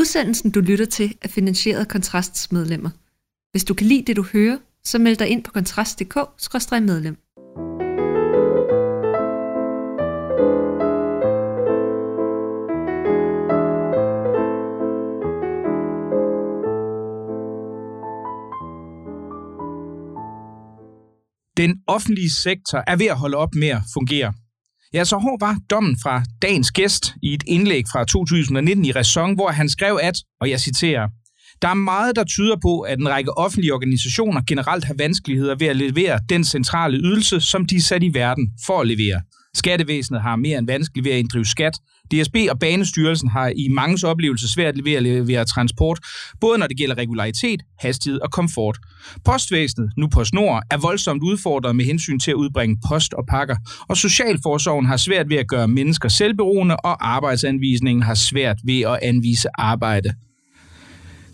Udsendelsen, du lytter til, er finansieret af Kontrasts medlemmer. Hvis du kan lide det, du hører, så meld dig ind på kontrast.dk-medlem. Den offentlige sektor er ved at holde op med at fungere. Ja, så hård var dommen fra dagens gæst i et indlæg fra 2019 i Ræson, hvor han skrev at, og jeg citerer, der er meget, der tyder på, at en række offentlige organisationer generelt har vanskeligheder ved at levere den centrale ydelse, som de er sat i verden for at levere. Skattevæsenet har mere end vanskeligt ved at inddrive skat. DSB og Banestyrelsen har i manges oplevelse svært ved at levere transport, både når det gælder regularitet, hastighed og komfort. Postvæsenet, nu på snor, er voldsomt udfordret med hensyn til at udbringe post og pakker, og Socialforsorgen har svært ved at gøre mennesker selvberoende, og arbejdsanvisningen har svært ved at anvise arbejde.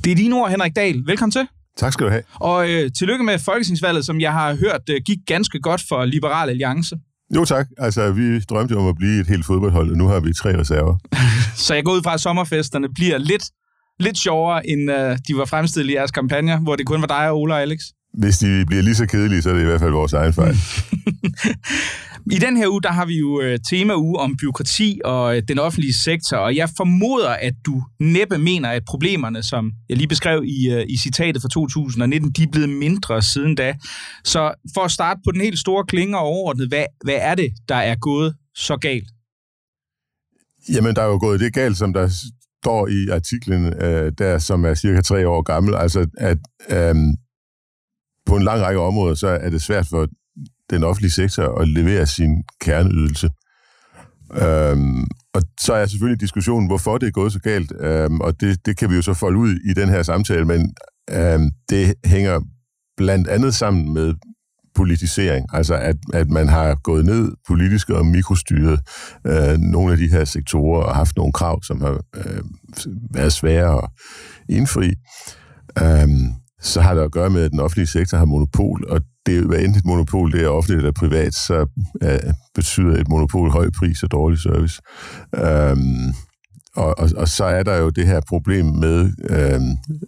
Det er dine ord, Henrik Dahl. Velkommen til. Tak skal du have. Og øh, tillykke med folketingsvalget, som jeg har hørt øh, gik ganske godt for Liberal Alliance. Jo tak. Altså, vi drømte om at blive et helt fodboldhold, og nu har vi tre reserver. Så jeg går ud fra, at sommerfesterne bliver lidt, lidt sjovere, end uh, de var fremstillet i jeres kampagne, hvor det kun var dig og Ola og Alex. Hvis de bliver lige så kedelige, så er det i hvert fald vores egen fejl. I den her uge, der har vi jo øh, tema uge om byråkrati og øh, den offentlige sektor, og jeg formoder, at du næppe mener, at problemerne, som jeg lige beskrev i, øh, i citatet fra 2019, de er blevet mindre siden da. Så for at starte på den helt store klinge og overordnet, hvad, hvad er det, der er gået så galt? Jamen, der er jo gået det galt, som der står i artiklen, øh, der som er cirka tre år gammel, altså at øh, på en lang række områder, så er det svært for den offentlige sektor og levere sin kerneydelse. Øhm, og så er selvfølgelig diskussionen, hvorfor det er gået så galt, øhm, og det, det kan vi jo så folde ud i den her samtale, men øhm, det hænger blandt andet sammen med politisering, altså at, at man har gået ned politisk og mikrostyret øh, nogle af de her sektorer og haft nogle krav, som har øh, været svære at indfri. Øhm, så har det at gøre med, at den offentlige sektor har monopol, og det er hvad enten et monopol, det er offentligt eller privat, så uh, betyder et monopol høj pris og dårlig service. Um, og, og, og så er der jo det her problem med øhm, um,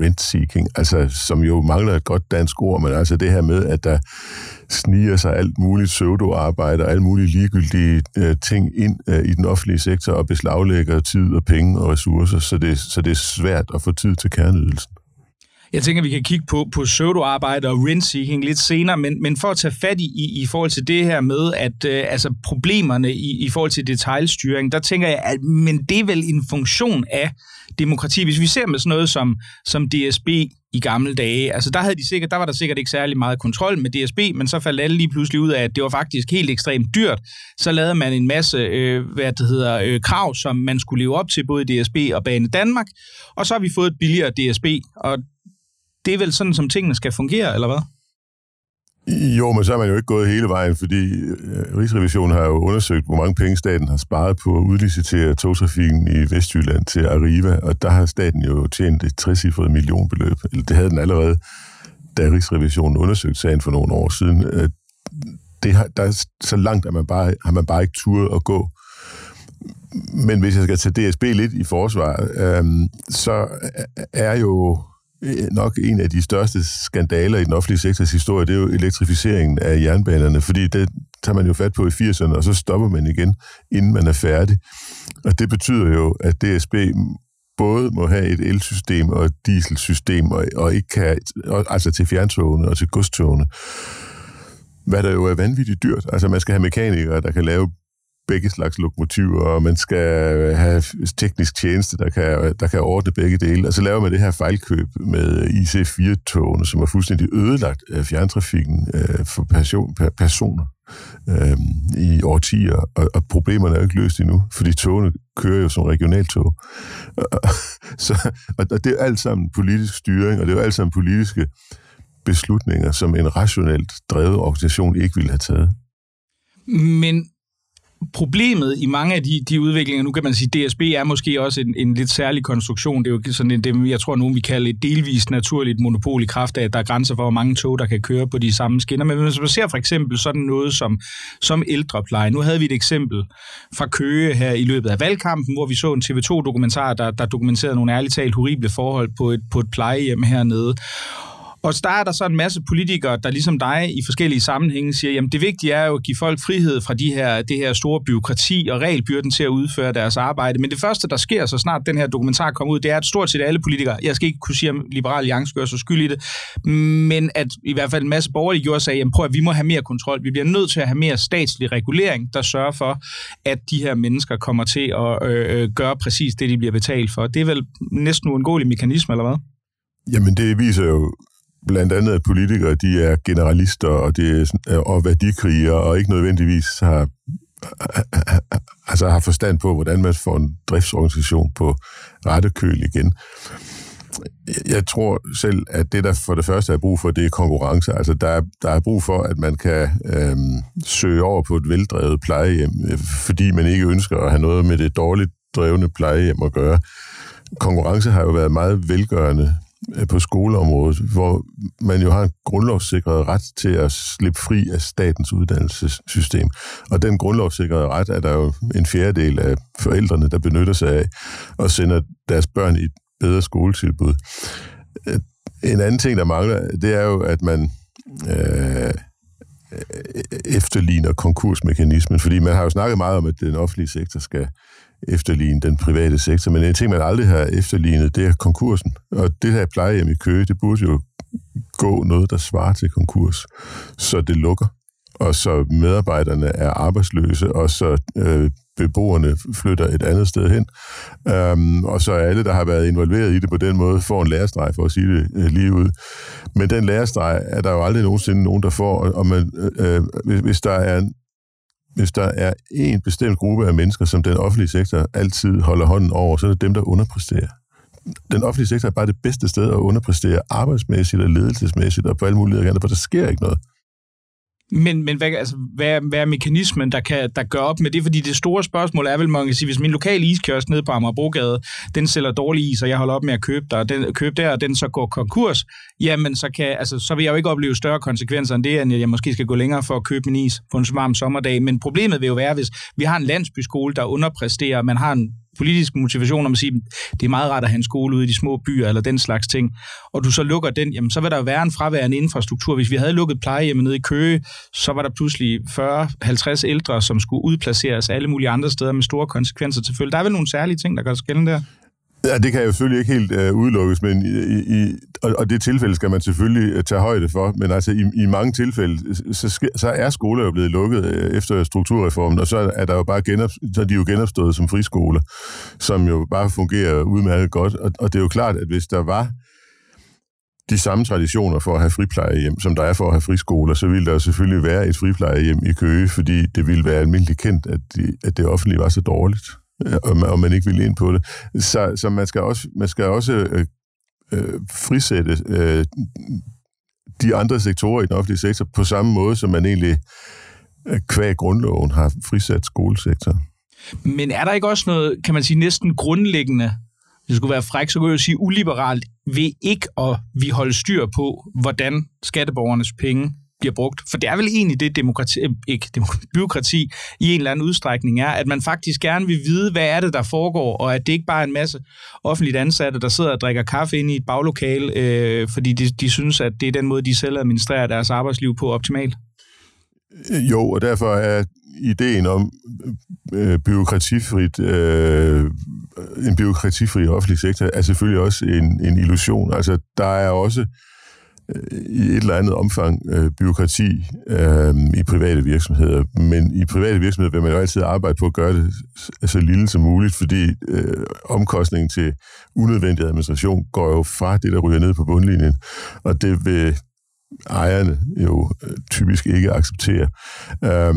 rent-seeking, altså som jo mangler et godt dansk ord, men altså det her med, at der sniger sig alt muligt pseudo-arbejde og alt mulige ligegyldige uh, ting ind uh, i den offentlige sektor og beslaglægger tid og penge og ressourcer, så det, så det er svært at få tid til kerneydelsen. Jeg tænker, vi kan kigge på, på pseudo-arbejde og rent-seeking lidt senere, men, men for at tage fat i, i forhold til det her med, at øh, altså problemerne i, i forhold til detaljstyring, der tænker jeg, at men det er vel en funktion af demokrati. Hvis vi ser med sådan noget som, som DSB i gamle dage, altså der, havde de sikkert, der var der sikkert ikke særlig meget kontrol med DSB, men så faldt alle lige pludselig ud af, at det var faktisk helt ekstremt dyrt. Så lavede man en masse øh, hvad det hedder, øh, krav, som man skulle leve op til, både DSB og Bane Danmark, og så har vi fået et billigere DSB, og det er vel sådan, som tingene skal fungere, eller hvad? Jo, men så er man jo ikke gået hele vejen, fordi øh, Rigsrevisionen har jo undersøgt, hvor mange penge staten har sparet på at udlicitere togtrafikken i Vestjylland til Arriva, og der har staten jo tjent et 60 millionbeløb. Eller det havde den allerede, da Rigsrevisionen undersøgte sagen for nogle år siden. Øh, det har, der så langt, at man bare, har man bare ikke turet at gå. Men hvis jeg skal tage DSB lidt i forsvar, øh, så er jo Øh, nok en af de største skandaler i den offentlige sektors historie, det er jo elektrificeringen af jernbanerne, fordi det tager man jo fat på i 80'erne, og så stopper man igen, inden man er færdig. Og det betyder jo, at DSB både må have et elsystem og et dieselsystem, og, og ikke kan, altså til fjerntogene og til godstogene, hvad der jo er vanvittigt dyrt. Altså man skal have mekanikere, der kan lave begge slags lokomotiver, og man skal have teknisk tjeneste, der kan, der kan ordne begge dele. Og så laver man det her fejlkøb med IC4-togene, som er fuldstændig ødelagt af fjerntrafikken øh, for person, personer øh, i årtier, og, og problemerne er jo ikke løst endnu, fordi togene kører jo som regionaltog. så, og det er alt sammen politisk styring, og det er jo alt sammen politiske beslutninger, som en rationelt drevet organisation ikke ville have taget. Men problemet i mange af de, de udviklinger, nu kan man sige, DSB er måske også en, en lidt særlig konstruktion. Det er jo sådan en, det, jeg tror, nogen vi kalder et delvist naturligt monopol i kraft af, at der er grænser for, hvor mange tog, der kan køre på de samme skinner. Men hvis man ser for eksempel sådan noget som, som ældrepleje. Nu havde vi et eksempel fra Køge her i løbet af valgkampen, hvor vi så en TV2-dokumentar, der, der dokumenterede nogle ærligt talt horrible forhold på et, på et plejehjem hernede. Og der er der så en masse politikere, der ligesom dig i forskellige sammenhænge siger, jamen det vigtige er jo at give folk frihed fra de her, det her store byråkrati og regelbyrden til at udføre deres arbejde. Men det første, der sker, så snart den her dokumentar kommer ud, det er, at stort set alle politikere, jeg skal ikke kunne sige, om Liberal Alliance gør så skyld i det, men at i hvert fald en masse borgerlige gjorde sig, jamen prøv at vi må have mere kontrol. Vi bliver nødt til at have mere statslig regulering, der sørger for, at de her mennesker kommer til at øh, øh gøre præcis det, de bliver betalt for. Det er vel næsten uundgåelig mekanisme, eller hvad? Jamen, det viser jo blandt andet, at politikere de er generalister og, det er, øh, og værdikriger, og ikke nødvendigvis har, altså har forstand på, hvordan man får en driftsorganisation på rette køl igen. Jeg tror selv, at det, der for det første er brug for, det er konkurrence. Altså, der er, der er brug for, at man kan øhm, søge over på et veldrevet plejehjem, øh, fordi man ikke ønsker at have noget med det dårligt drevne plejehjem at gøre. Konkurrence har jo været meget velgørende Øh, på skoleområdet, hvor man jo har en grundlovssikret ret til at slippe fri af statens uddannelsessystem. Og den grundlovssikrede ret er der jo en fjerdedel af forældrene, der benytter sig af og sender deres børn i et bedre skoletilbud. Øh, en anden ting, der mangler, det er jo, at man øh, øh, efterligner konkursmekanismen, fordi man har jo snakket meget om, at den offentlige sektor skal efterligne den private sektor, men en ting, man aldrig har efterlignet, det er konkursen. Og det her plejehjem i Køge, det burde jo gå noget, der svarer til konkurs, så det lukker, og så medarbejderne er arbejdsløse, og så øh, beboerne flytter et andet sted hen. Øhm, og så er alle, der har været involveret i det på den måde, får en lærestreg, for at sige det øh, lige ud. Men den lærestreg er der jo aldrig nogensinde nogen, der får, og man, øh, øh hvis, hvis der er hvis der er en bestemt gruppe af mennesker, som den offentlige sektor altid holder hånden over, så er det dem, der underpresterer. Den offentlige sektor er bare det bedste sted at underpræstere arbejdsmæssigt og ledelsesmæssigt og på alle mulige andre, for der sker ikke noget. Men, men hvad, altså, hvad, hvad er mekanismen, der, kan, der gør op med det? Fordi det store spørgsmål er vel, man kan sige, hvis min lokale iskiosk nede på Amagerbrogade, den sælger dårlig is, og jeg holder op med at købe, der, den, købe der, og den så går konkurs, jamen så, kan, altså, så vil jeg jo ikke opleve større konsekvenser end det, end jeg måske skal gå længere for at købe min is på en varm sommerdag. Men problemet vil jo være, hvis vi har en landsbyskole, der underpræsterer, man har en politisk motivation om at sige, det er meget rart at have en skole ude i de små byer, eller den slags ting, og du så lukker den, jamen så vil der jo være en fraværende infrastruktur. Hvis vi havde lukket plejehjemmet nede i Køge, så var der pludselig 40-50 ældre, som skulle udplaceres alle mulige andre steder med store konsekvenser til følge. Der er vel nogle særlige ting, der gør sig der? Ja, det kan jo selvfølgelig ikke helt øh, udelukkes, men i, i, og, og det tilfælde skal man selvfølgelig øh, tage højde for. Men altså i, i mange tilfælde, så, så er skoler jo blevet lukket øh, efter strukturreformen, og så er der jo bare genop, så er de jo genopstået som friskoler, som jo bare fungerer udmærket godt. Og, og det er jo klart, at hvis der var de samme traditioner for at have friplejehjem, som der er for at have friskoler, så ville der selvfølgelig være et friplejehjem i Køge, fordi det ville være almindeligt kendt, at, de, at det offentlige var så dårligt og man, ikke vil ind på det. Så, så man skal også, man skal også øh, øh, frisætte øh, de andre sektorer i den offentlige sektor på samme måde, som man egentlig øh, kvæg grundloven har frisat skolesektoren. Men er der ikke også noget, kan man sige, næsten grundlæggende, hvis det skulle være fræk, så kunne jeg jo sige uliberalt, ved ikke at vi holde styr på, hvordan skatteborgernes penge bliver brugt. For det er vel egentlig det, demokrati, øh, ikke demokrati, byråkrati i en eller anden udstrækning er, at man faktisk gerne vil vide, hvad er det, der foregår, og at det ikke bare er en masse offentligt ansatte, der sidder og drikker kaffe inde i et baglokale, øh, fordi de, de synes, at det er den måde, de selv administrerer deres arbejdsliv på optimalt. Øh, jo, og derfor er ideen om øh, byråkratifrit, øh, en byråkratifri offentlig sektor er selvfølgelig også en, en illusion. Altså, der er også øh, Øh, i et eller andet omfang øh, byråkrati øh, i private virksomheder. Men i private virksomheder vil man jo altid arbejde på at gøre det så lille som muligt, fordi øh, omkostningen til unødvendig administration går jo fra det, der ryger ned på bundlinjen, og det vil ejerne jo øh, typisk ikke acceptere. Øh,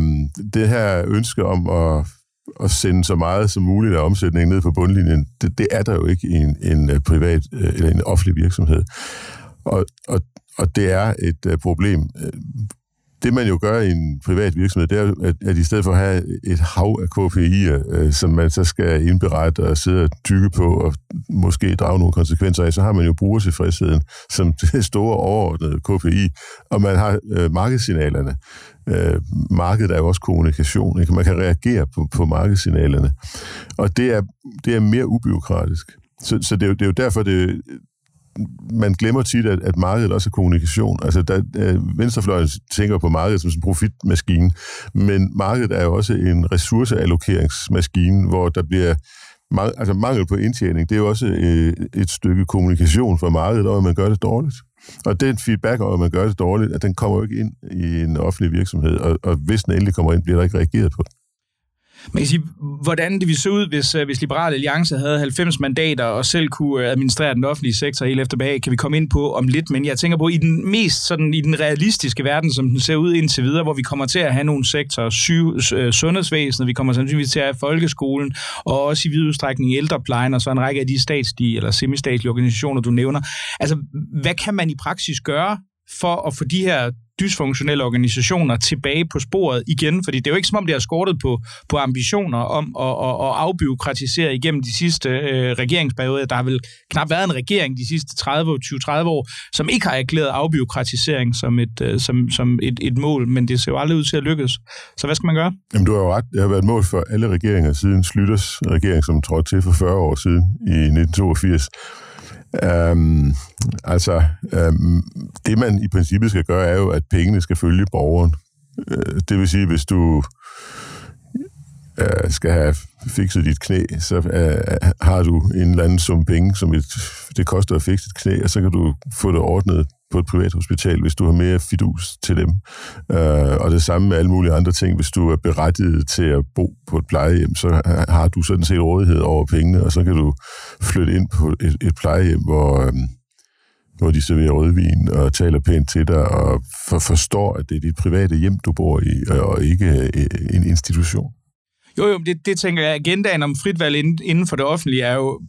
det her ønske om at at sende så meget som muligt af omsætningen ned på bundlinjen, det, det er der jo ikke i en, en øh, privat eller en offentlig virksomhed. Og, og og det er et øh, problem. Øh, det man jo gør i en privat virksomhed, det er, at, at i stedet for at have et hav af KPI'er, øh, som man så skal indberette og sidde og tykke på og måske drage nogle konsekvenser af, så har man jo brugertilfredsheden som det store overordnede KPI, og man har øh, markedssignalerne. Øh, markedet er jo også kommunikation. Ikke? Man kan reagere på, på markedssignalerne. Og det er, det er mere ubiokratisk. Så, så det, er jo, det er jo derfor, det, man glemmer tit, at, at markedet også er kommunikation. Altså, der, øh, venstrefløjen tænker på markedet som en profitmaskine, men markedet er jo også en ressourceallokeringsmaskine, hvor der bliver mang, altså mangel på indtjening. Det er jo også øh, et stykke kommunikation for markedet, og at man gør det dårligt. Og den feedback om, at man gør det dårligt, at den kommer jo ikke ind i en offentlig virksomhed, og, og hvis den endelig kommer ind, bliver der ikke reageret på den. Man kan sige, hvordan det ville se ud, hvis, øh, hvis Liberal Alliance havde 90 mandater og selv kunne øh, administrere den offentlige sektor helt efter bag, kan vi komme ind på om lidt, men jeg tænker på, i den mest sådan, i den realistiske verden, som den ser ud indtil videre, hvor vi kommer til at have nogle sektorer, syv, øh, sundhedsvæsenet, vi kommer sandsynligvis til at have folkeskolen, og også i vid udstrækning ældreplejen, og så en række af de statslige eller semistatlige organisationer, du nævner. Altså, hvad kan man i praksis gøre for at få de her dysfunktionelle organisationer tilbage på sporet igen, fordi det er jo ikke som om, det har skortet på, på ambitioner om at, at, at afbiokratisere igennem de sidste øh, regeringsperioder. Der har vel knap været en regering de sidste 30, 20-30 år, som ikke har erklæret afbiokratisering som et, øh, som, som et, et mål, men det ser jo aldrig ud til at lykkes. Så hvad skal man gøre? Jamen, du har jo ret. Det har været et mål for alle regeringer siden Slytters regering, som trådte til for 40 år siden i 1982. Øhm, altså, øhm, det man i princippet skal gøre, er jo, at pengene skal følge borgeren. Øh, det vil sige, hvis du øh, skal have fikset dit knæ, så øh, har du en eller anden sum penge, som et, det koster at fikse dit knæ, og så kan du få det ordnet på et privat hospital, hvis du har mere fidus til dem. Øh, og det samme med alle mulige andre ting. Hvis du er berettiget til at bo på et plejehjem, så har du sådan set rådighed over pengene, og så kan du flytte ind på et, et plejehjem, hvor, øh, hvor de serverer rødvin og taler pænt til dig, og for, forstår, at det er dit private hjem, du bor i, og ikke øh, en institution. Jo, jo, det, det tænker jeg. Agendaen om frit valg inden, inden for det offentlige er jo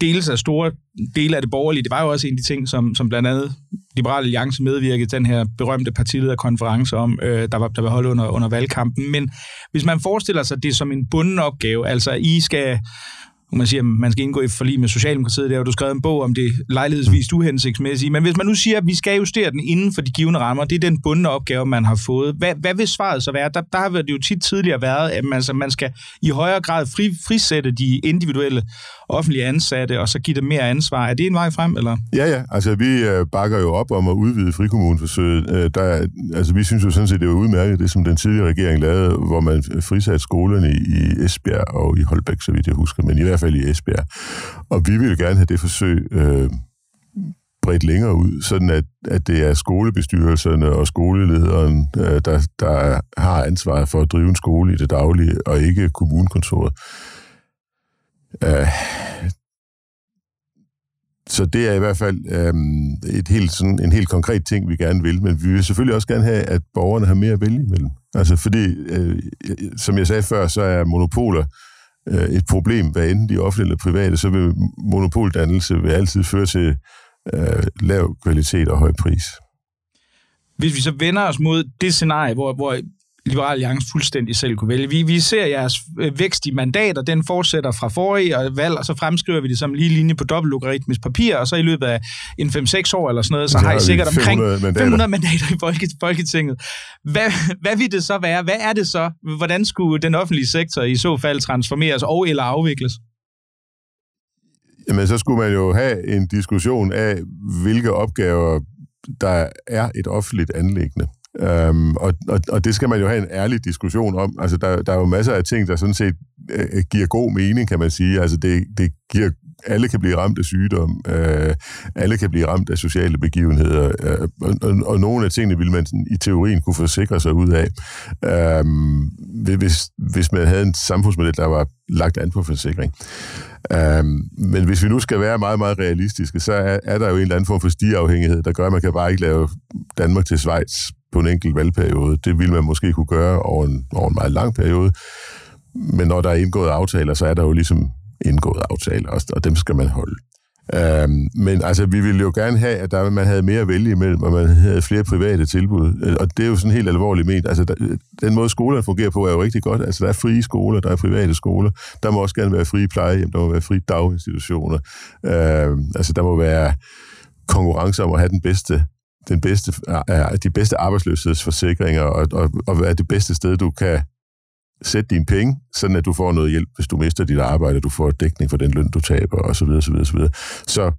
dels af store dele af det borgerlige. Det var jo også en af de ting, som, som blandt andet Liberale Alliance medvirkede den her berømte partilederkonference om, øh, der, var, der var holdt under, under valgkampen. Men hvis man forestiller sig det som en bunden opgave, altså I skal man siger, man skal indgå i forlig med Socialdemokratiet, der har du skrevet en bog om det lejlighedsvis uhensigtsmæssige. Men hvis man nu siger, at vi skal justere den inden for de givende rammer, det er den bundne opgave, man har fået. Hvad, hvad vil svaret så være? Der, der har det jo tit tidligere været, at man, altså, man skal i højere grad fri, frisætte de individuelle offentlige ansatte, og så give dem mere ansvar. Er det en vej frem, eller? Ja, ja. Altså, vi øh, bakker jo op om at udvide frikommuneforsøget. Øh, der, altså, vi synes jo sådan set, det var udmærket, det som den tidligere regering lavede, hvor man frisatte skolerne i, i Esbjerg og i Holbæk, så vidt jeg husker, men i hvert fald i Esbjerg. Og vi vil gerne have det forsøg øh, bredt længere ud, sådan at, at det er skolebestyrelserne og skolelederen, øh, der, der har ansvaret for at drive en skole i det daglige, og ikke kommunekontoret. Øh, så det er i hvert fald øhm, et helt, sådan, en helt konkret ting, vi gerne vil. Men vi vil selvfølgelig også gerne have, at borgerne har mere at vælge imellem. Altså fordi, øh, som jeg sagde før, så er monopoler øh, et problem, hvad enten de offentlige eller private, så vil monopoldannelse vil altid føre til øh, lav kvalitet og høj pris. Hvis vi så vender os mod det scenarie, hvor, hvor Liberal Alliance fuldstændig selv kunne vælge. Vi, vi ser jeres øh, vækst i mandater, den fortsætter fra forrige valg, og så fremskriver vi det som lige linje på dobbeltlogaritmisk papir, og så i løbet af en 5-6 år eller sådan noget, så, har I sikkert omkring 500 mandater, 500 mandater i Folketinget. Hvad, hvad vil det så være? Hvad er det så? Hvordan skulle den offentlige sektor i så fald transformeres og eller afvikles? Jamen, så skulle man jo have en diskussion af, hvilke opgaver der er et offentligt anlæggende. Øhm, og, og, og det skal man jo have en ærlig diskussion om. Altså, der, der er jo masser af ting, der sådan set øh, giver god mening, kan man sige. Altså, det, det giver alle kan blive ramt af sygdom, øh, alle kan blive ramt af sociale begivenheder, øh, og, og, og nogle af tingene ville man sådan, i teorien kunne forsikre sig ud af, øh, hvis, hvis man havde en samfundsmodel, der var lagt an på forsikring. Øh, men hvis vi nu skal være meget, meget realistiske, så er, er der jo en eller anden form for stigeafhængighed, der gør, at man kan bare ikke lave Danmark til Schweiz på en enkelt valgperiode. Det ville man måske kunne gøre over en, over en meget lang periode. Men når der er indgået aftaler, så er der jo ligesom indgået aftaler, og dem skal man holde. Øhm, men altså, vi ville jo gerne have, at der, man havde mere at vælge imellem, og man havde flere private tilbud. Øh, og det er jo sådan helt alvorligt ment. Altså, der, den måde skolerne fungerer på er jo rigtig godt. Altså, der er frie skoler, der er private skoler. Der må også gerne være frie plejehjem, der må være frie daginstitutioner. Øhm, altså, der må være konkurrence om at have den bedste den bedste, er de bedste arbejdsløshedsforsikringer, og, og, og være det bedste sted, du kan sætte dine penge, sådan at du får noget hjælp, hvis du mister dit arbejde, du får dækning for den løn, du taber, osv. osv., osv. Så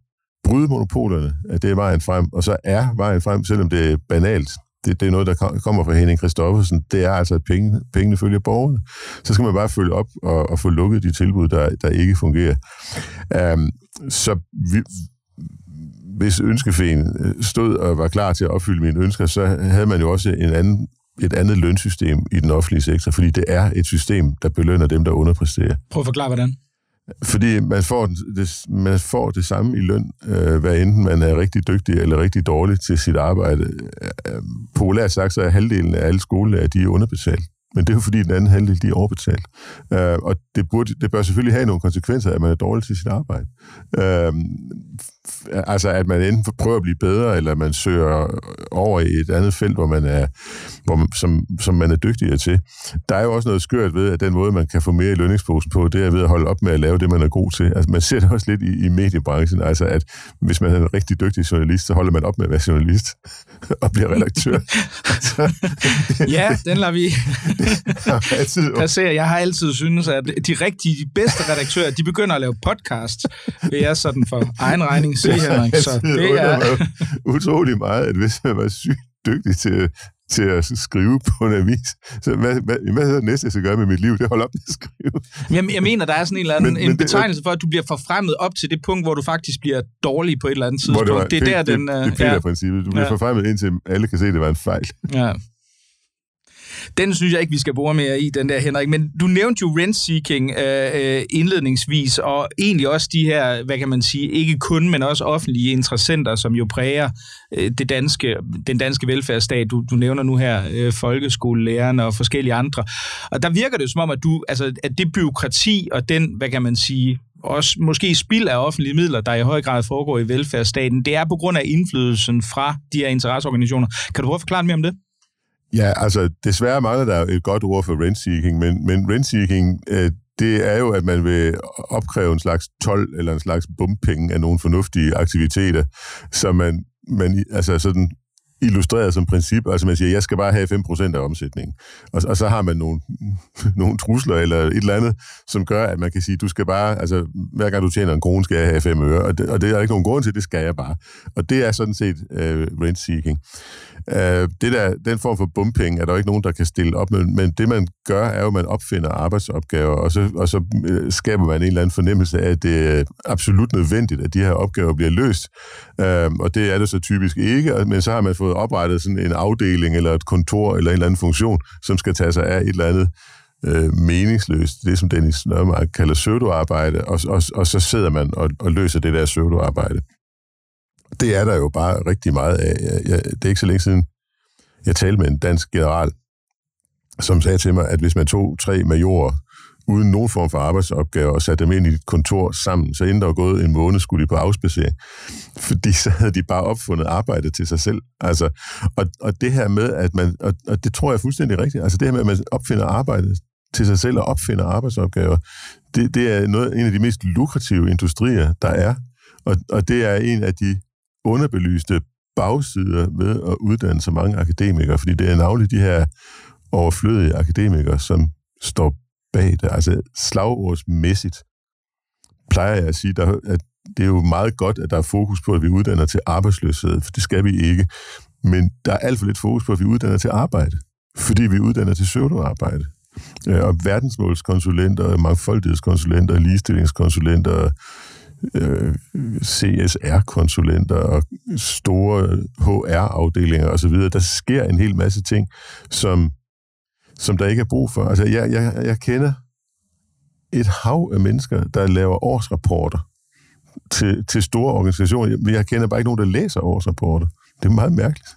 bryde monopolerne, det er vejen frem, og så er vejen frem, selvom det er banalt, det, det er noget, der kommer fra Henning Christoffersen, det er altså, at penge, pengene følger borgerne. Så skal man bare følge op og, og få lukket de tilbud, der, der ikke fungerer. Um, så vi, hvis ønskefeen øh, stod og var klar til at opfylde mine ønsker, så havde man jo også en anden et andet lønsystem i den offentlige sektor, fordi det er et system, der belønner dem, der underpresterer. Prøv at forklare, hvordan. Fordi man får det, man får det samme i løn, øh, hvad enten man er rigtig dygtig eller rigtig dårlig til sit arbejde. Øh, populært sagt, så er halvdelen af alle skolelærer, de er underbetalt. Men det er jo fordi, den anden halvdel de er overbetalt. Øh, og det, burde, det bør selvfølgelig have nogle konsekvenser, at man er dårlig til sit arbejde. Øh, altså, at man enten prøver at blive bedre, eller man søger over i et andet felt, hvor man er, hvor man, som, som man er dygtigere til. Der er jo også noget skørt ved, at den måde, man kan få mere i lønningsposen på, det er ved at holde op med at lave det, man er god til. Altså, man ser det også lidt i, i mediebranchen, altså at hvis man er en rigtig dygtig journalist, så holder man op med at være journalist og bliver redaktør. ja, den lader vi passere. Jeg har altid synes, at de rigtige, de bedste redaktører, de begynder at lave podcast, vil jeg sådan for egen regning sige, Henrik. Så det er... utrolig meget, at hvis man var sygt dygtig til, til at skrive på en avis. Så hvad, hvad, hvad er det næste, jeg skal gøre med mit liv? Det holder op med at skrive. Jeg, jeg mener, der er sådan en eller anden men, en men betegnelse for, at du bliver forfremmet op til det punkt, hvor du faktisk bliver dårlig på et eller andet tidspunkt. Det, var, det er der, det, den... Det, det er ja. princippet. Du bliver ja. forfremmet indtil alle kan se, at det var en fejl. Ja. Den synes jeg ikke, vi skal bore mere i, den der, Henrik. Men du nævnte jo rent-seeking øh, øh, indledningsvis, og egentlig også de her, hvad kan man sige, ikke kun, men også offentlige interessenter, som jo præger øh, det danske, den danske velfærdsstat. Du, du nævner nu her øh, folkeskolelærerne og forskellige andre. Og der virker det som om, at, du, altså, at det byråkrati og den, hvad kan man sige, også måske spild af offentlige midler, der i høj grad foregår i velfærdsstaten, det er på grund af indflydelsen fra de her interesseorganisationer. Kan du prøve at forklare mere om det? Ja, altså desværre mangler der et godt ord for rent-seeking, men, men rent-seeking, øh, det er jo, at man vil opkræve en slags 12 eller en slags bumpenge af nogle fornuftige aktiviteter, så man, man altså sådan illustreret som princip. Altså man siger, jeg skal bare have 5% af omsætningen. Og, og så har man nogle, nogle trusler eller et eller andet, som gør, at man kan sige, du skal bare, altså hver gang du tjener en krone, skal jeg have 5 øre. Og det, og det er der ikke nogen grund til, det skal jeg bare. Og det er sådan set øh, uh, rent-seeking. Uh, øh, det der, den form for bumping er der ikke nogen, der kan stille op med, men det man gør, er jo, at man opfinder arbejdsopgaver, og så, og så øh, skaber man en eller anden fornemmelse af, at det er absolut nødvendigt, at de her opgaver bliver løst. Uh, og det er det så typisk ikke, men så har man fået oprettet sådan en afdeling eller et kontor eller en eller anden funktion, som skal tage sig af et eller andet øh, meningsløst, det som Dennis Nørmark kalder pseudoarbejde, og, og, og så sidder man og, og løser det der pseudoarbejde. Det er der jo bare rigtig meget af. Jeg, jeg, det er ikke så længe siden, jeg talte med en dansk general, som sagde til mig, at hvis man tog tre majorer uden nogen form for arbejdsopgaver og satte dem ind i et kontor sammen, så inden der var gået en måned, skulle de på afspacering. Fordi så havde de bare opfundet arbejde til sig selv. Altså, og, og det her med, at man, og, og det tror jeg er fuldstændig rigtigt, altså det her med, at man opfinder arbejde til sig selv og opfinder arbejdsopgaver, det, det er noget, en af de mest lukrative industrier, der er. Og, og det er en af de underbelyste bagsider ved at uddanne så mange akademikere, fordi det er navnlig de her overflødige akademikere, som står bag det. Altså slagordsmæssigt plejer jeg at sige, der, at det er jo meget godt, at der er fokus på, at vi uddanner til arbejdsløshed, for det skal vi ikke. Men der er alt for lidt fokus på, at vi uddanner til arbejde, fordi vi uddanner til pseudoarbejde. Øh, og verdensmålskonsulenter, mangfoldighedskonsulenter, ligestillingskonsulenter, øh, CSR-konsulenter og store HR-afdelinger osv. Der sker en hel masse ting, som som der ikke er brug for. Altså, jeg, jeg, jeg kender et hav af mennesker, der laver årsrapporter til, til store organisationer. Men jeg kender bare ikke nogen, der læser årsrapporter. Det er meget mærkeligt.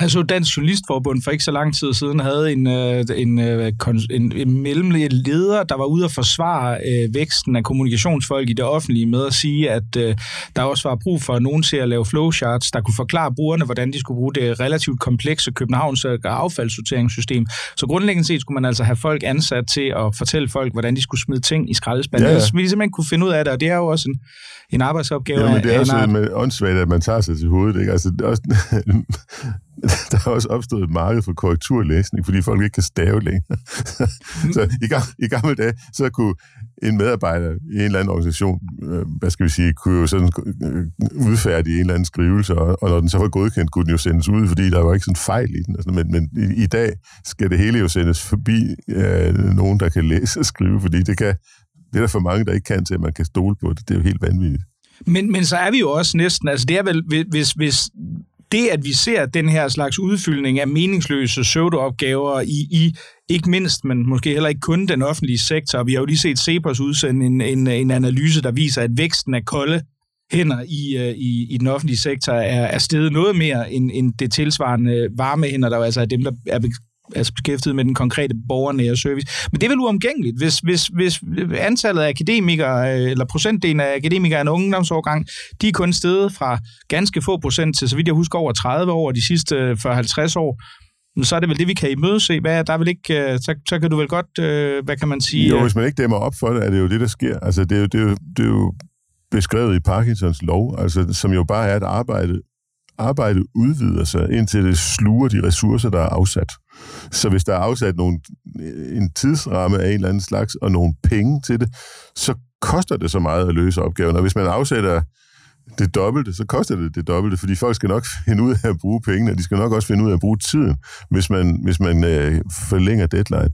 Jeg så Dansk Journalistforbund for ikke så lang tid siden havde en, øh, en, øh, en, en mellemled leder, der var ude at forsvare øh, væksten af kommunikationsfolk i det offentlige med at sige, at øh, der også var brug for nogen til at lave flowcharts, der kunne forklare brugerne, hvordan de skulle bruge det relativt komplekse Københavns affaldssorteringssystem. Så grundlæggende set skulle man altså have folk ansat til at fortælle folk, hvordan de skulle smide ting i skraldespanden. Ja, ja. Så vi simpelthen kunne finde ud af det, og det er jo også en, en arbejdsopgave. Ja, men det er også åndssvagt, at man tager sig til hovedet. Ikke? Altså, også, der er også opstået et marked for korrekturlæsning, fordi folk ikke kan stave længere. så i, gang, i gamle dage, så kunne en medarbejder i en eller anden organisation, øh, hvad skal vi sige, kunne jo sådan øh, udfærdige en eller anden skrivelse, og, og når den så var godkendt, kunne den jo sendes ud, fordi der var ikke sådan fejl i den. Altså, men men i, i dag skal det hele jo sendes forbi øh, nogen, der kan læse og skrive, fordi det kan det er der for mange, der ikke kan til, at man kan stole på det. Det er jo helt vanvittigt. Men, men så er vi jo også næsten, altså det er vel, hvis, hvis det, at vi ser den her slags udfyldning af meningsløse pseudoopgaver i, i ikke mindst, men måske heller ikke kun den offentlige sektor. Vi har jo lige set Cepos udsende en, en, en analyse, der viser, at væksten af kolde hænder i, øh, i, i den offentlige sektor er, er steget noget mere end, end det tilsvarende varme hænder, der altså er dem, der er altså beskæftiget med den konkrete borgernære service. Men det er vel uomgængeligt, hvis, hvis, hvis antallet af akademikere, øh, eller procentdelen af akademikere i en ungdomsårgang, de er kun steget fra ganske få procent til, så vidt jeg husker, over 30 år de sidste 40-50 år, så er det vel det, vi kan imødese. Hvad, der er vel ikke, øh, så, så kan du vel godt, øh, hvad kan man sige... Jo, hvis man ikke dæmmer op for det, er det jo det, der sker. Altså, det er jo, det er jo, det er jo beskrevet i Parkinsons lov, altså, som jo bare er et arbejde arbejdet udvider sig, indtil det sluger de ressourcer, der er afsat. Så hvis der er afsat nogle, en tidsramme af en eller anden slags, og nogle penge til det, så koster det så meget at løse opgaven. Og hvis man afsætter det dobbelte, så koster det det dobbelte, fordi folk skal nok finde ud af at bruge pengene, og de skal nok også finde ud af at bruge tiden, hvis man, hvis man øh, forlænger deadline.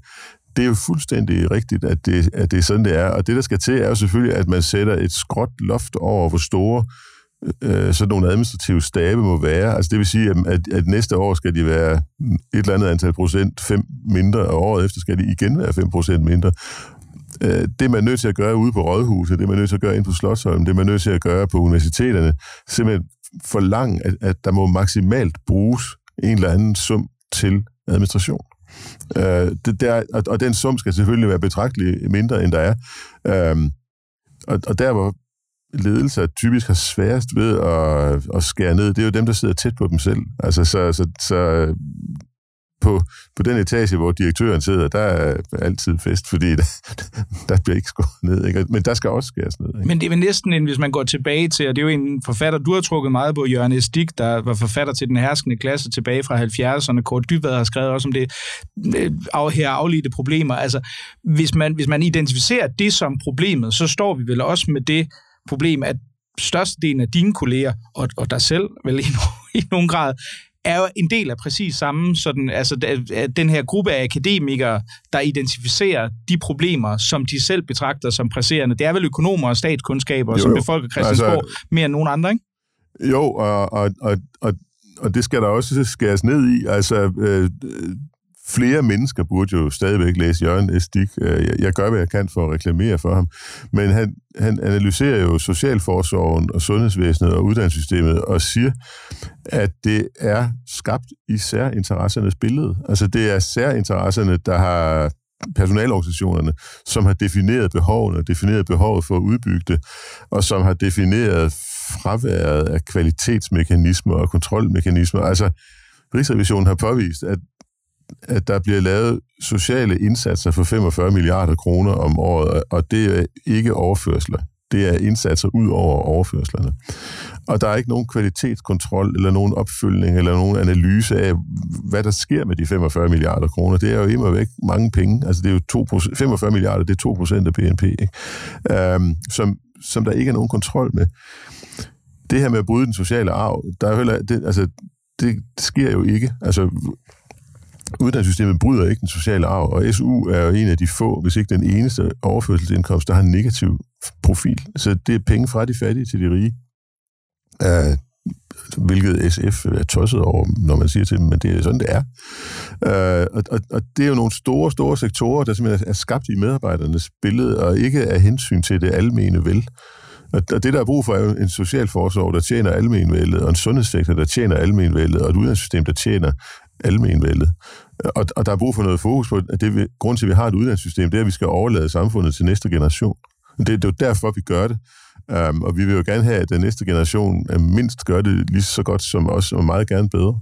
Det er jo fuldstændig rigtigt, at det, at det er sådan, det er. Og det, der skal til, er jo selvfølgelig, at man sætter et skråt loft over, hvor store øh, sådan nogle administrative stabe må være. Altså det vil sige, at, at næste år skal de være et eller andet antal procent fem mindre, og året efter skal de igen være 5 procent mindre. Øh, det man er nødt til at gøre ude på Rådhuset, det man er nødt til at gøre ind på Slottsholm, det man er nødt til at gøre på universiteterne, simpelthen for lang, at, at der må maksimalt bruges en eller anden sum til administration. Øh, det der, og, og den sum skal selvfølgelig være betragteligt mindre, end der er. Øh, og, og der, hvor ledelser typisk har sværest ved at, at skære ned, det er jo dem, der sidder tæt på dem selv. Altså, så, så, så på, på den etage, hvor direktøren sidder, der er altid fest, fordi der, der bliver ikke skåret ned. Ikke? Men der skal også skæres ned. Ikke? Men det er næsten, en, hvis man går tilbage til, og det er jo en forfatter, du har trukket meget på, Jørgen Estik, der var forfatter til den herskende klasse tilbage fra 70'erne. Kort Dybvad har skrevet også om det øh, af, her afledte problemer. Altså, hvis man, hvis man identificerer det som problemet, så står vi vel også med det problem, at størstedelen af dine kolleger, og, og dig selv vel i, i nogen grad, er jo en del af præcis samme, sådan, altså den her gruppe af akademikere, der identificerer de problemer, som de selv betragter som presserende. Det er vel økonomer og statskundskaber, jo, som befolker Christiansborg altså, mere end nogen andre, ikke? Jo, og, og, og, og, og det skal der også skæres ned i. Altså, øh, flere mennesker burde jo stadigvæk læse Jørgen Estik. Øh, jeg gør, hvad jeg kan for at reklamere for ham. Men han, han analyserer jo socialforsorgen og sundhedsvæsenet og uddannelsessystemet og siger, at det er skabt i særinteressernes billede. Altså det er særinteresserne, der har personalorganisationerne, som har defineret behovene, defineret behovet for at udbygge det, og som har defineret fraværet af kvalitetsmekanismer og kontrolmekanismer. Altså, Rigsrevisionen har påvist, at at der bliver lavet sociale indsatser for 45 milliarder kroner om året, og det er ikke overførsler. Det er indsatser ud over overførslerne. Og der er ikke nogen kvalitetskontrol, eller nogen opfølgning, eller nogen analyse af, hvad der sker med de 45 milliarder kroner. Det er jo immer væk mange penge. Altså det er jo 2%, 45 milliarder, det er 2 procent af BNP, ikke? Øhm, som, som der ikke er nogen kontrol med. Det her med at bryde den sociale arv, der er heller, det, altså, det sker jo ikke. Altså, uddannelsessystemet bryder ikke den sociale arv, og SU er jo en af de få, hvis ikke den eneste overførselsindkomst, der har en negativ profil. Så det er penge fra de fattige til de rige. Uh, hvilket SF er tosset over, når man siger til dem, men det er sådan, det er. Uh, og, og, og det er jo nogle store, store sektorer, der simpelthen er skabt i medarbejdernes billede, og ikke af hensyn til det almene vel. Og det, der er brug for, er jo en social forsorg, der tjener almenvældet, og en sundhedssektor, der tjener almenvældet, og et uddannelsessystem, der tjener almenvældet. Og, og der er brug for noget fokus på, at det, grund til, at vi har et uddannelsessystem, det er, at vi skal overlade samfundet til næste generation. Det, det er jo derfor, vi gør det. Um, og vi vil jo gerne have, at den næste generation øh, mindst gør det lige så godt som os, og meget gerne bedre.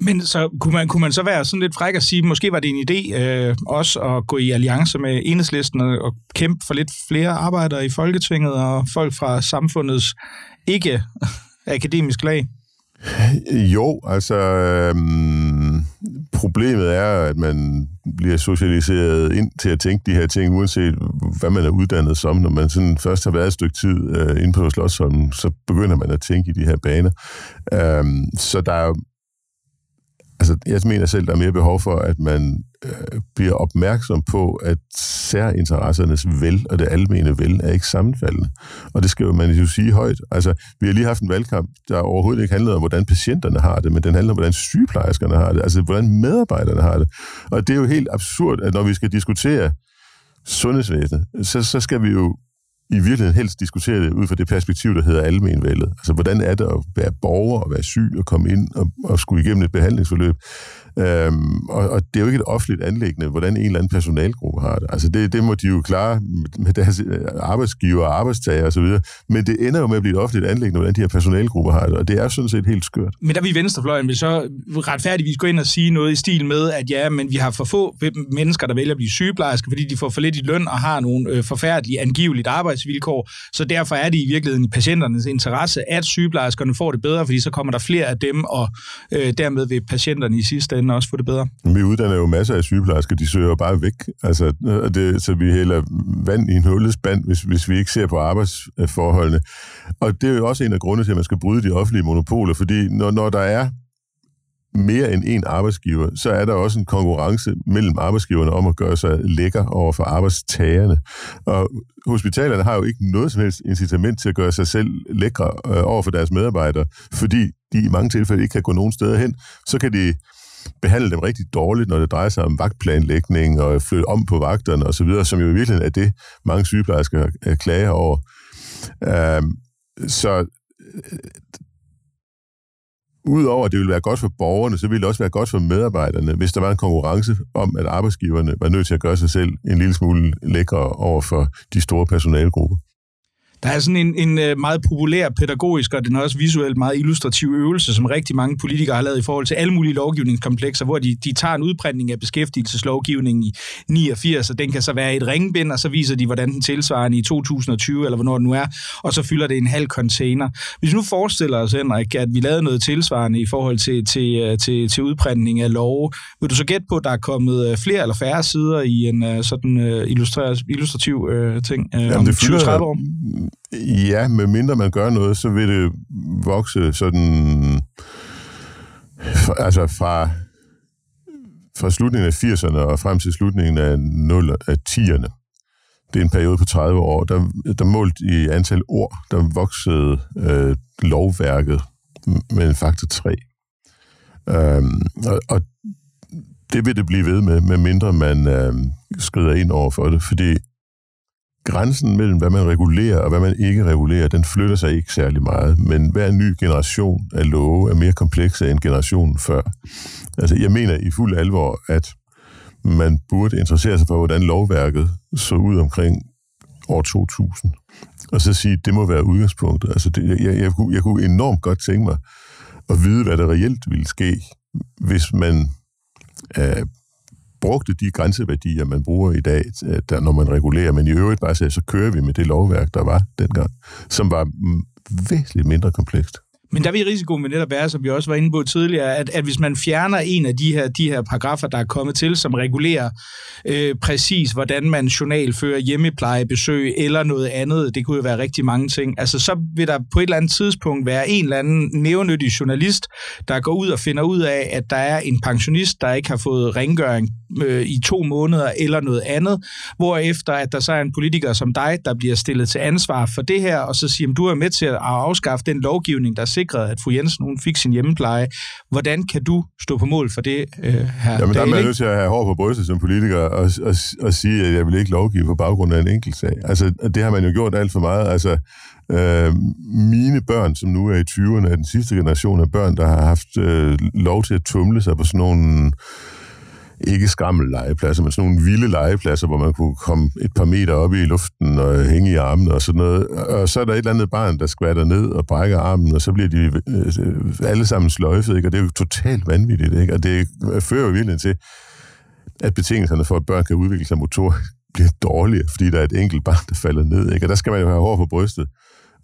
Men så kunne man, kunne man så være sådan lidt fræk at sige, måske var det en idé øh, også at gå i alliance med enhedslisten og, og kæmpe for lidt flere arbejdere i Folketinget og folk fra samfundets ikke akademisk lag? Jo, altså øhm, problemet er, at man bliver socialiseret ind til at tænke de her ting, uanset hvad man er uddannet som. Når man sådan først har været et stykke tid øh, inde på Slottsholmen, så begynder man at tænke i de her baner. Øhm, så der er altså, jeg mener selv, der er mere behov for, at man øh, bliver opmærksom på, at særinteressernes vel og det almene vel er ikke sammenfaldende. Og det skal man jo sige højt. Altså, vi har lige haft en valgkamp, der overhovedet ikke handlede om, hvordan patienterne har det, men den handler om, hvordan sygeplejerskerne har det, altså hvordan medarbejderne har det. Og det er jo helt absurd, at når vi skal diskutere sundhedsvæsenet, så, så skal vi jo i virkeligheden helst diskutere det ud fra det perspektiv, der hedder almenvældet. Altså, hvordan er det at være borger og være syg og komme ind og, og skulle igennem et behandlingsforløb? Øhm, og, og det er jo ikke et offentligt anlæggende, hvordan en eller anden personalgruppe har det. Altså det, det må de jo klare med deres øh, arbejdsgiver og arbejdstager osv., men det ender jo med at blive et offentligt anlæggende, hvordan de her personalgrupper har det, og det er sådan set helt skørt. Men der vi i Venstrefløjen vil så retfærdigvis gå ind og sige noget i stil med, at ja, men vi har for få mennesker, der vælger at blive sygeplejersker, fordi de får for lidt i løn og har nogle øh, forfærdelige angiveligt arbejdsvilkår, så derfor er det i virkeligheden i patienternes interesse, at sygeplejerskerne får det bedre, fordi så kommer der flere af dem, og øh, dermed vil patienterne i sidste ende ende også få det bedre. Vi uddanner jo masser af sygeplejersker, de søger bare væk. Altså, øh, det, så vi hælder vand i en hullet spand, hvis, hvis vi ikke ser på arbejdsforholdene. Og det er jo også en af grundene til, at man skal bryde de offentlige monopoler, fordi når, når der er mere end en arbejdsgiver, så er der også en konkurrence mellem arbejdsgiverne om at gøre sig lækker over for arbejdstagerne. Og hospitalerne har jo ikke noget som helst incitament til at gøre sig selv lækre øh, over for deres medarbejdere, fordi de i mange tilfælde ikke kan gå nogen steder hen. Så kan de behandle dem rigtig dårligt, når det drejer sig om vagtplanlægning og flytte om på vagterne osv., som jo i virkeligheden er det, mange sygeplejersker øh, klager over. Um, så øh, udover at det ville være godt for borgerne, så ville det også være godt for medarbejderne, hvis der var en konkurrence om, at arbejdsgiverne var nødt til at gøre sig selv en lille smule lækre over for de store personalegrupper. Der er sådan en, en øh, meget populær pædagogisk, og den er også visuelt meget illustrativ øvelse, som rigtig mange politikere har lavet i forhold til alle mulige lovgivningskomplekser, hvor de, de tager en udprintning af beskæftigelseslovgivningen i 89, og den kan så være et ringbind, og så viser de, hvordan den tilsvarer i 2020, eller hvornår den nu er, og så fylder det en halv container. Hvis nu forestiller os, Henrik, at vi lavede noget tilsvarende i forhold til, til, øh, til, til udprintning af love, vil du så gætte på, at der er kommet øh, flere eller færre sider i en sådan illustrativ ting Jamen, om 20-30 år? Ja, med mindre man gør noget, så vil det vokse sådan... Altså fra, fra slutningen af 80'erne og frem til slutningen af, 0, af 10'erne. Det er en periode på 30 år. Der, der målt i antal ord, der voksede øh, lovværket med en faktor 3. Øhm, og, og det vil det blive ved med, med mindre man øh, skrider ind over for det, fordi grænsen mellem, hvad man regulerer og hvad man ikke regulerer, den flytter sig ikke særlig meget, men hver ny generation af love er mere komplekse end generationen før. Altså, jeg mener i fuld alvor, at man burde interessere sig for, hvordan lovværket så ud omkring år 2000. Og så sige, at det må være udgangspunktet. Altså, det, jeg, jeg, jeg, kunne, jeg kunne enormt godt tænke mig at vide, hvad der reelt ville ske, hvis man øh, brugte de grænseværdier, man bruger i dag, der, når man regulerer, men i øvrigt bare sagde, så kører vi med det lovværk, der var dengang, som var mm, væsentligt mindre komplekst. Men der vil risikoen med netop være, som vi også var inde på tidligere, at, at hvis man fjerner en af de her, de her paragrafer, der er kommet til, som regulerer øh, præcis, hvordan man journalfører hjemmeplejebesøg eller noget andet, det kunne jo være rigtig mange ting, altså så vil der på et eller andet tidspunkt være en eller anden nævnyttig journalist, der går ud og finder ud af, at der er en pensionist, der ikke har fået rengøring øh, i to måneder eller noget andet, hvorefter at der så er en politiker som dig, der bliver stillet til ansvar for det her, og så siger, du er med til at afskaffe den lovgivning, der sikrede, at fru Jensen hun fik sin hjemmepleje. Hvordan kan du stå på mål for det, øh, her Jamen, der er man nødt til at have hår på brystet som politiker og, og, og sige, at jeg vil ikke lovgive på baggrund af en enkelt sag. Altså, det har man jo gjort alt for meget. Altså, øh, mine børn, som nu er i 20'erne, er den sidste generation af børn, der har haft øh, lov til at tumle sig på sådan nogle ikke skrammel legepladser, men sådan nogle vilde legepladser, hvor man kunne komme et par meter op i luften og hænge i armene og sådan noget. Og så er der et eller andet barn, der skvatter ned og brækker armen, og så bliver de øh, alle sammen sløjfet, ikke? og det er jo totalt vanvittigt. Ikke? Og det fører jo virkelig til, at betingelserne for, at børn kan udvikle sig motor, bliver dårligere, fordi der er et enkelt barn, der falder ned. Ikke? Og der skal man jo have hår på brystet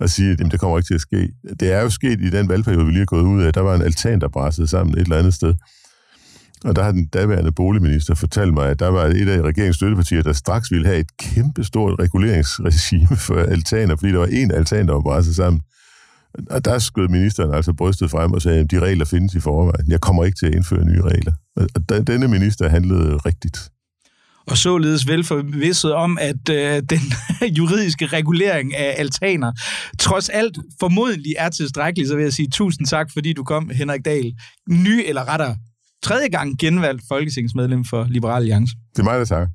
og sige, at jamen, det kommer ikke til at ske. Det er jo sket i den valgperiode, vi lige har gået ud af. Der var en altan, der brassede sammen et eller andet sted. Og der har den daværende boligminister fortalt mig, at der var et af regeringens støttepartier, der straks ville have et kæmpestort reguleringsregime for altaner, fordi der var en altan, der var brasset sammen. Og der skød ministeren altså brystet frem og sagde, at de regler findes i forvejen. Jeg kommer ikke til at indføre nye regler. Og denne minister handlede rigtigt og således velforvisset om, at øh, den juridiske regulering af altaner trods alt formodentlig er tilstrækkelig, så vil jeg sige tusind tak, fordi du kom, Henrik Dahl. Ny eller rettere tredje gang genvalgt folketingsmedlem for Liberal Alliance. Det er mig, der takker.